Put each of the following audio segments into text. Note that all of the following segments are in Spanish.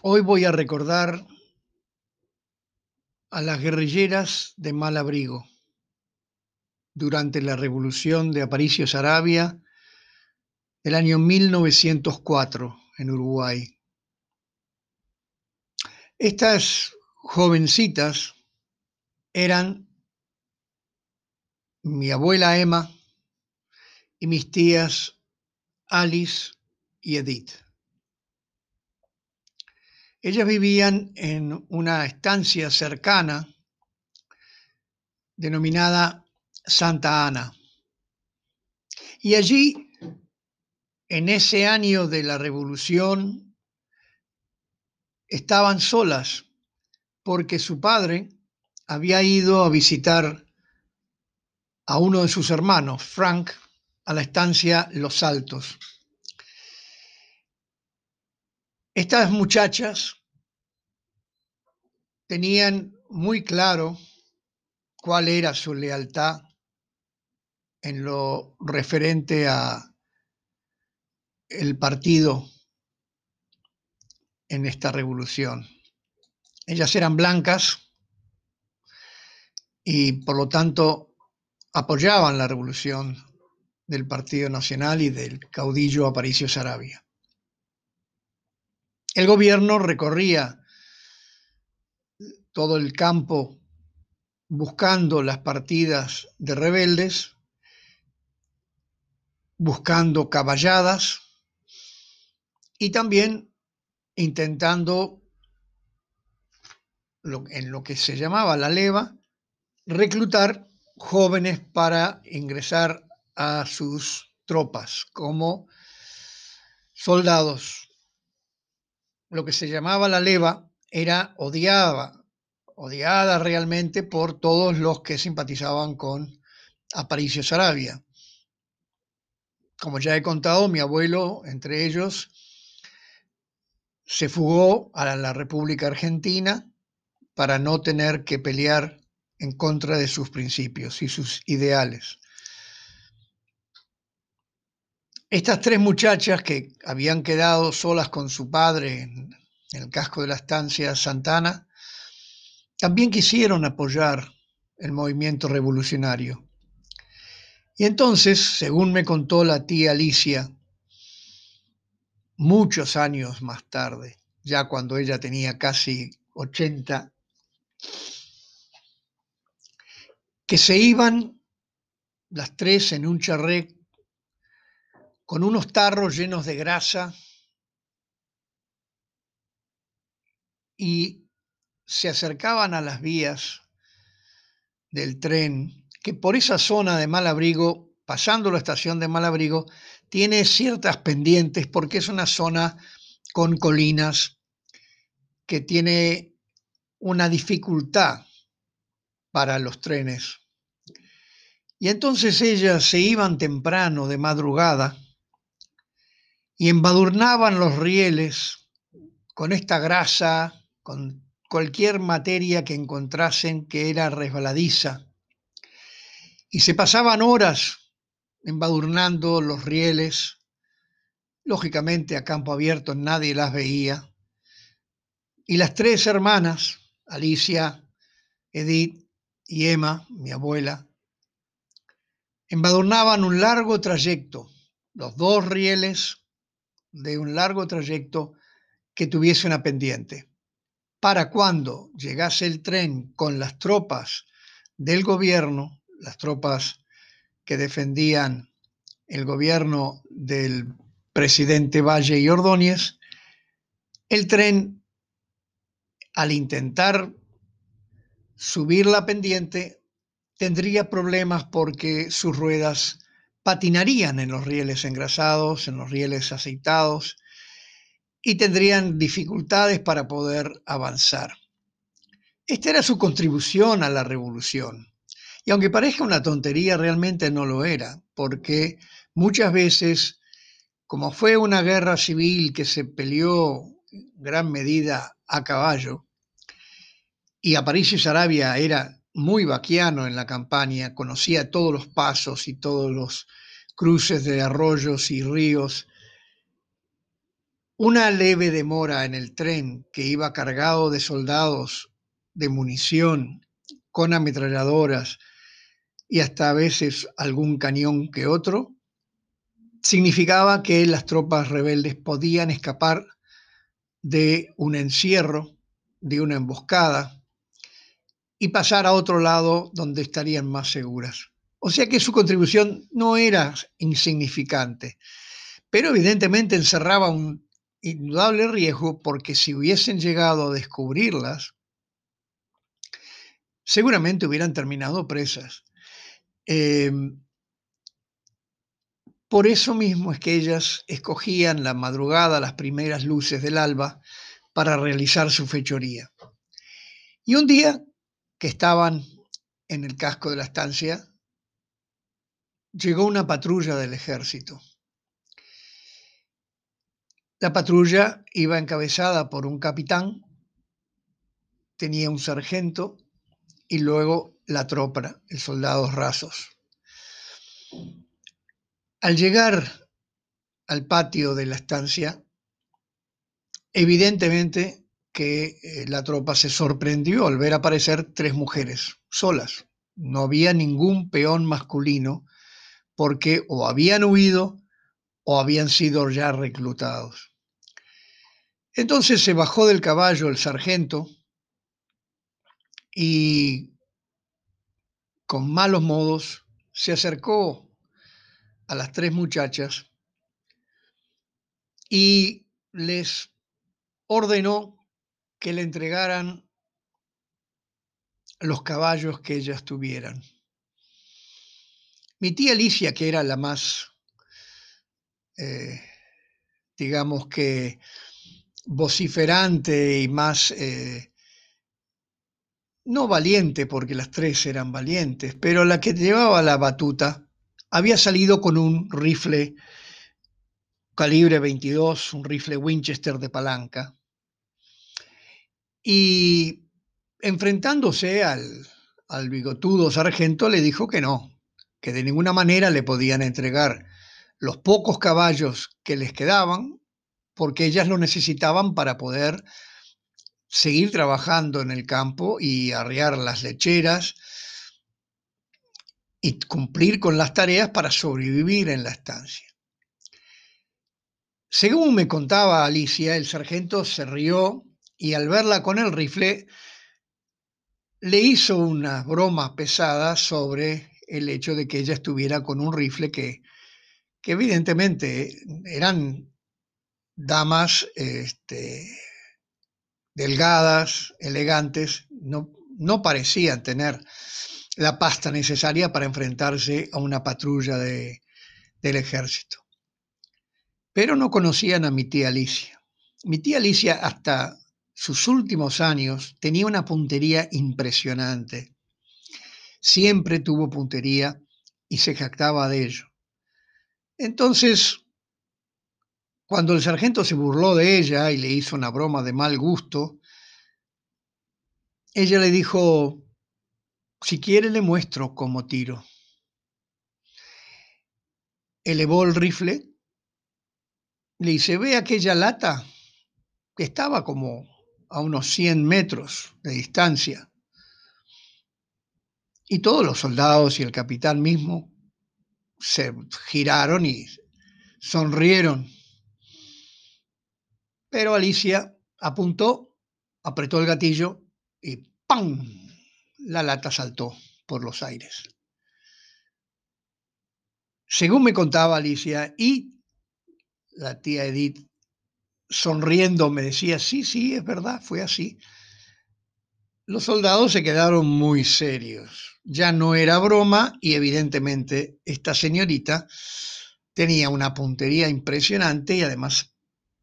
Hoy voy a recordar a las guerrilleras de Malabrigo durante la revolución de Aparicio Sarabia del año 1904 en Uruguay. Estas jovencitas eran mi abuela Emma y mis tías Alice y Edith. Ellas vivían en una estancia cercana denominada Santa Ana. Y allí, en ese año de la revolución, estaban solas porque su padre había ido a visitar a uno de sus hermanos, Frank, a la estancia Los Altos. Estas muchachas tenían muy claro cuál era su lealtad en lo referente a el partido en esta revolución. Ellas eran blancas y por lo tanto apoyaban la revolución del Partido Nacional y del caudillo Aparicio Sarabia. El gobierno recorría todo el campo buscando las partidas de rebeldes, buscando caballadas y también intentando, en lo que se llamaba la leva, reclutar jóvenes para ingresar a sus tropas como soldados lo que se llamaba la leva era odiada, odiada realmente por todos los que simpatizaban con Aparicio Sarabia. Como ya he contado, mi abuelo, entre ellos, se fugó a la República Argentina para no tener que pelear en contra de sus principios y sus ideales. Estas tres muchachas que habían quedado solas con su padre en, el casco de la estancia Santana, también quisieron apoyar el movimiento revolucionario. Y entonces, según me contó la tía Alicia, muchos años más tarde, ya cuando ella tenía casi 80, que se iban las tres en un charré con unos tarros llenos de grasa y se acercaban a las vías del tren, que por esa zona de Malabrigo, pasando la estación de Malabrigo, tiene ciertas pendientes porque es una zona con colinas que tiene una dificultad para los trenes. Y entonces ellas se iban temprano de madrugada y embadurnaban los rieles con esta grasa, con cualquier materia que encontrasen que era resbaladiza. Y se pasaban horas embadurnando los rieles. Lógicamente a campo abierto nadie las veía. Y las tres hermanas, Alicia, Edith y Emma, mi abuela, embadurnaban un largo trayecto, los dos rieles de un largo trayecto que tuviese una pendiente. Para cuando llegase el tren con las tropas del gobierno, las tropas que defendían el gobierno del presidente Valle y Ordóñez, el tren, al intentar subir la pendiente, tendría problemas porque sus ruedas patinarían en los rieles engrasados, en los rieles aceitados y tendrían dificultades para poder avanzar. Esta era su contribución a la revolución. Y aunque parezca una tontería, realmente no lo era, porque muchas veces, como fue una guerra civil que se peleó en gran medida a caballo, y Aparicio Sarabia era muy vaquiano en la campaña, conocía todos los pasos y todos los cruces de arroyos y ríos. una leve demora en el tren que iba cargado de soldados, de munición, con ametralladoras y hasta a veces algún cañón que otro, significaba que las tropas rebeldes podían escapar de un encierro, de una emboscada, y pasar a otro lado donde estarían más seguras. O sea que su contribución no era insignificante, pero evidentemente encerraba un indudable riesgo porque si hubiesen llegado a descubrirlas, seguramente hubieran terminado presas. Em, por eso mismo es que ellas escogían la madrugada, las primeras luces del alba, para realizar su fechoría. Y un día que estaban en el casco de la estancia, llegó una patrulla del ejército. La patrulla iba encabezada por un capitán, tenía un sargento y luego la tropa, el soldados rasos. Al llegar al patio de la estancia, evidentemente que eh, la tropa se sorprendió al ver aparecer tres mujeres solas. No había ningún peón masculino porque o habían huido o habían sido ya reclutados. Entonces se bajó del caballo el sargento y con malos modos se acercó a las tres muchachas y les ordenó que le entregaran los caballos que ellas tuvieran. Mi tía Alicia, que era la más, eh, digamos que, vociferante y más, eh, no valiente, porque las tres eran valientes, pero la que llevaba la batuta había salido con un rifle calibre 22, un rifle Winchester de palanca, y enfrentándose al, al bigotudo sargento le dijo que no, que de ninguna manera le podían entregar los pocos caballos que les quedaban, porque ellas lo necesitaban para poder seguir trabajando en el campo y arriar las lecheras y cumplir con las tareas para sobrevivir en la estancia. Según me contaba Alicia, el sargento se rió y al verla con el rifle le hizo una broma pesada sobre el hecho de que ella estuviera con un rifle que, evidentemente eran damas este, delgadas, elegantes, no, no parecían tener la pasta necesaria para enfrentarse a una patrulla de, del ejército. Pero no conocían a mi tía Alicia. Mi tía Alicia hasta sus últimos años tenía una puntería impresionante siempre tuvo puntería y se jactaba de ello. Entonces, cuando el sargento se burló de ella y le hizo una broma de mal gusto, ella le dijo, si quiere le muestro cómo tiro. Elevó el rifle, le dice, ve aquella lata que estaba como a unos 100 metros de distancia. Y todos los soldados y el capitán mismo se giraron y sonrieron. Pero Alicia apuntó, apretó el gatillo y ¡pam! La lata saltó por los aires. Según me contaba Alicia, y la tía Edith, sonriendo, me decía, sí, sí, es verdad, fue así. Los soldados se quedaron muy serios. Ya no era broma y evidentemente esta señorita tenía una puntería impresionante y además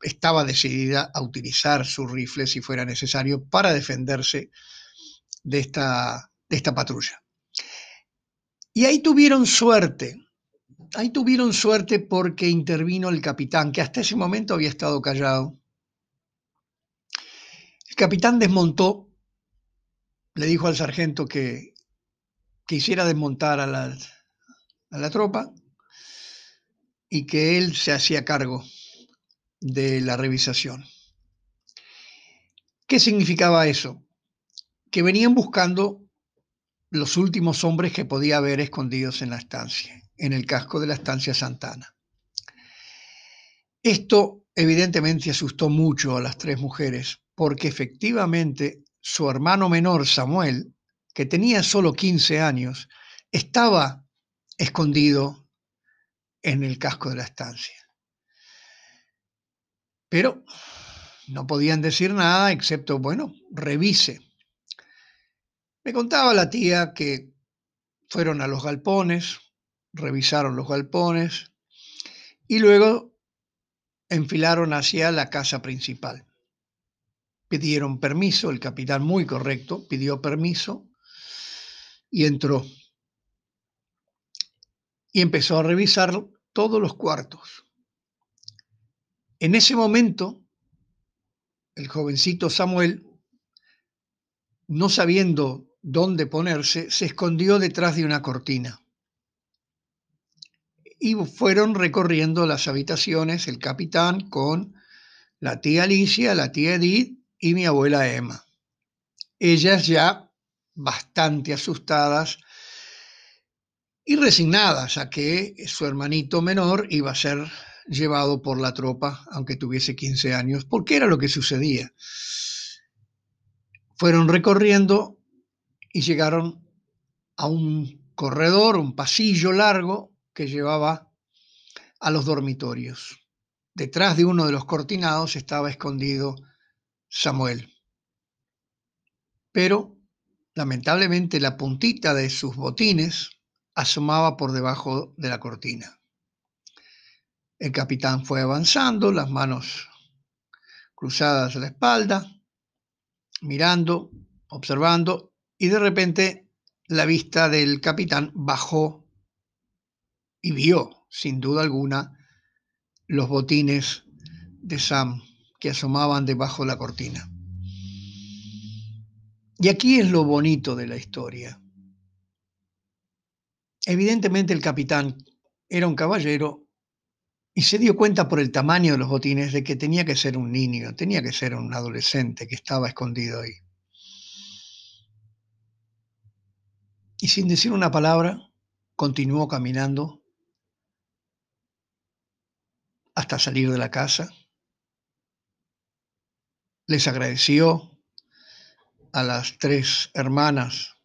estaba decidida a utilizar su rifle si fuera necesario para defenderse de esta, de esta patrulla. Y ahí tuvieron suerte, ahí tuvieron suerte porque intervino el capitán, que hasta ese momento había estado callado. El capitán desmontó le dijo al sargento que, quisiera desmontar a la, a la tropa y que él se hacía cargo de la revisación. ¿Qué significaba eso? Que venían buscando los últimos hombres que podía haber escondidos en la estancia, en el casco de la estancia Santana. Esto evidentemente asustó mucho a las tres mujeres, porque efectivamente su hermano menor, Samuel, que tenía solo 15 años, estaba escondido en el casco de la estancia. Pero no podían decir nada excepto, bueno, revise. Me contaba la tía que fueron a los galpones, revisaron los galpones y luego enfilaron hacia la casa principal. Pidieron permiso, el capitán muy correcto pidió permiso y entró. Y empezó a revisar todos los cuartos. En ese momento, el jovencito Samuel, no sabiendo dónde ponerse, se escondió detrás de una cortina y fueron recorriendo las habitaciones el capitán con la tía Alicia, la tía Edith y mi abuela Emma. Ellas ya bastante asustadas y resignadas a que su hermanito menor iba a ser llevado por la tropa, aunque tuviese 15 años, porque era lo que sucedía. Fueron recorriendo y llegaron a un corredor, un pasillo largo, que llevaba a los dormitorios. Detrás de uno de los cortinados estaba escondido Samuel. Pero, lamentablemente, la puntita de sus botines asomaba por debajo de la cortina. El capitán fue avanzando, las manos cruzadas a la espalda, mirando, observando, y de repente la vista del capitán bajó y vio, sin duda alguna, los botines de Sam que asomaban debajo de la cortina. Y aquí es lo bonito de la historia. Evidentemente el capitán era un caballero y se dio cuenta por el tamaño de los botines de que tenía que ser un niño, tenía que ser un adolescente que estaba escondido ahí. Y sin decir una palabra, continuó caminando hasta salir de la casa. Les agradeció a las tres hermanas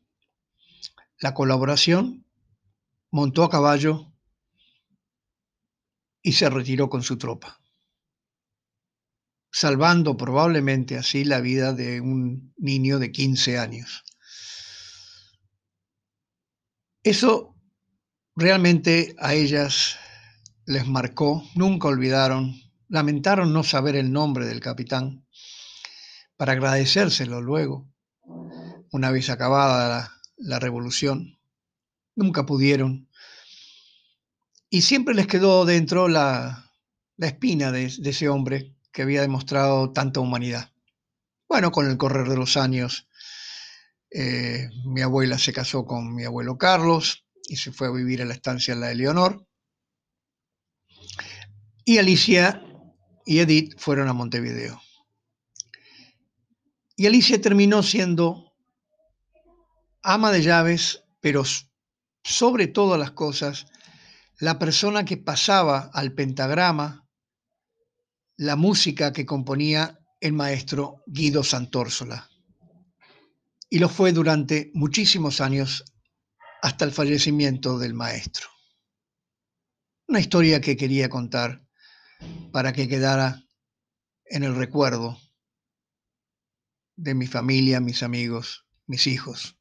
la colaboración, montó a caballo y se retiró con su tropa, salvando probablemente así la vida de un niño de 15 años. Eso realmente a ellas les marcó, nunca olvidaron, lamentaron no saber el nombre del capitán, para agradecérselo luego, una vez acabada la, revolución. Nunca pudieron. Y siempre les quedó dentro la, espina de, ese hombre que había demostrado tanta humanidad. Bueno, con el correr de los años, eh, mi abuela se casó con mi abuelo Carlos y se fue a vivir a la estancia en la de Leonor. Y Alicia y Edith fueron a Montevideo. Y Alicia terminó siendo ama de llaves, pero sobre todas las cosas, la persona que pasaba al pentagrama la música que componía el maestro Guido Santórsola. Y lo fue durante muchísimos años hasta el fallecimiento del maestro. Una historia que quería contar para que quedara en el recuerdo de mi familia, mis amigos, mis hijos.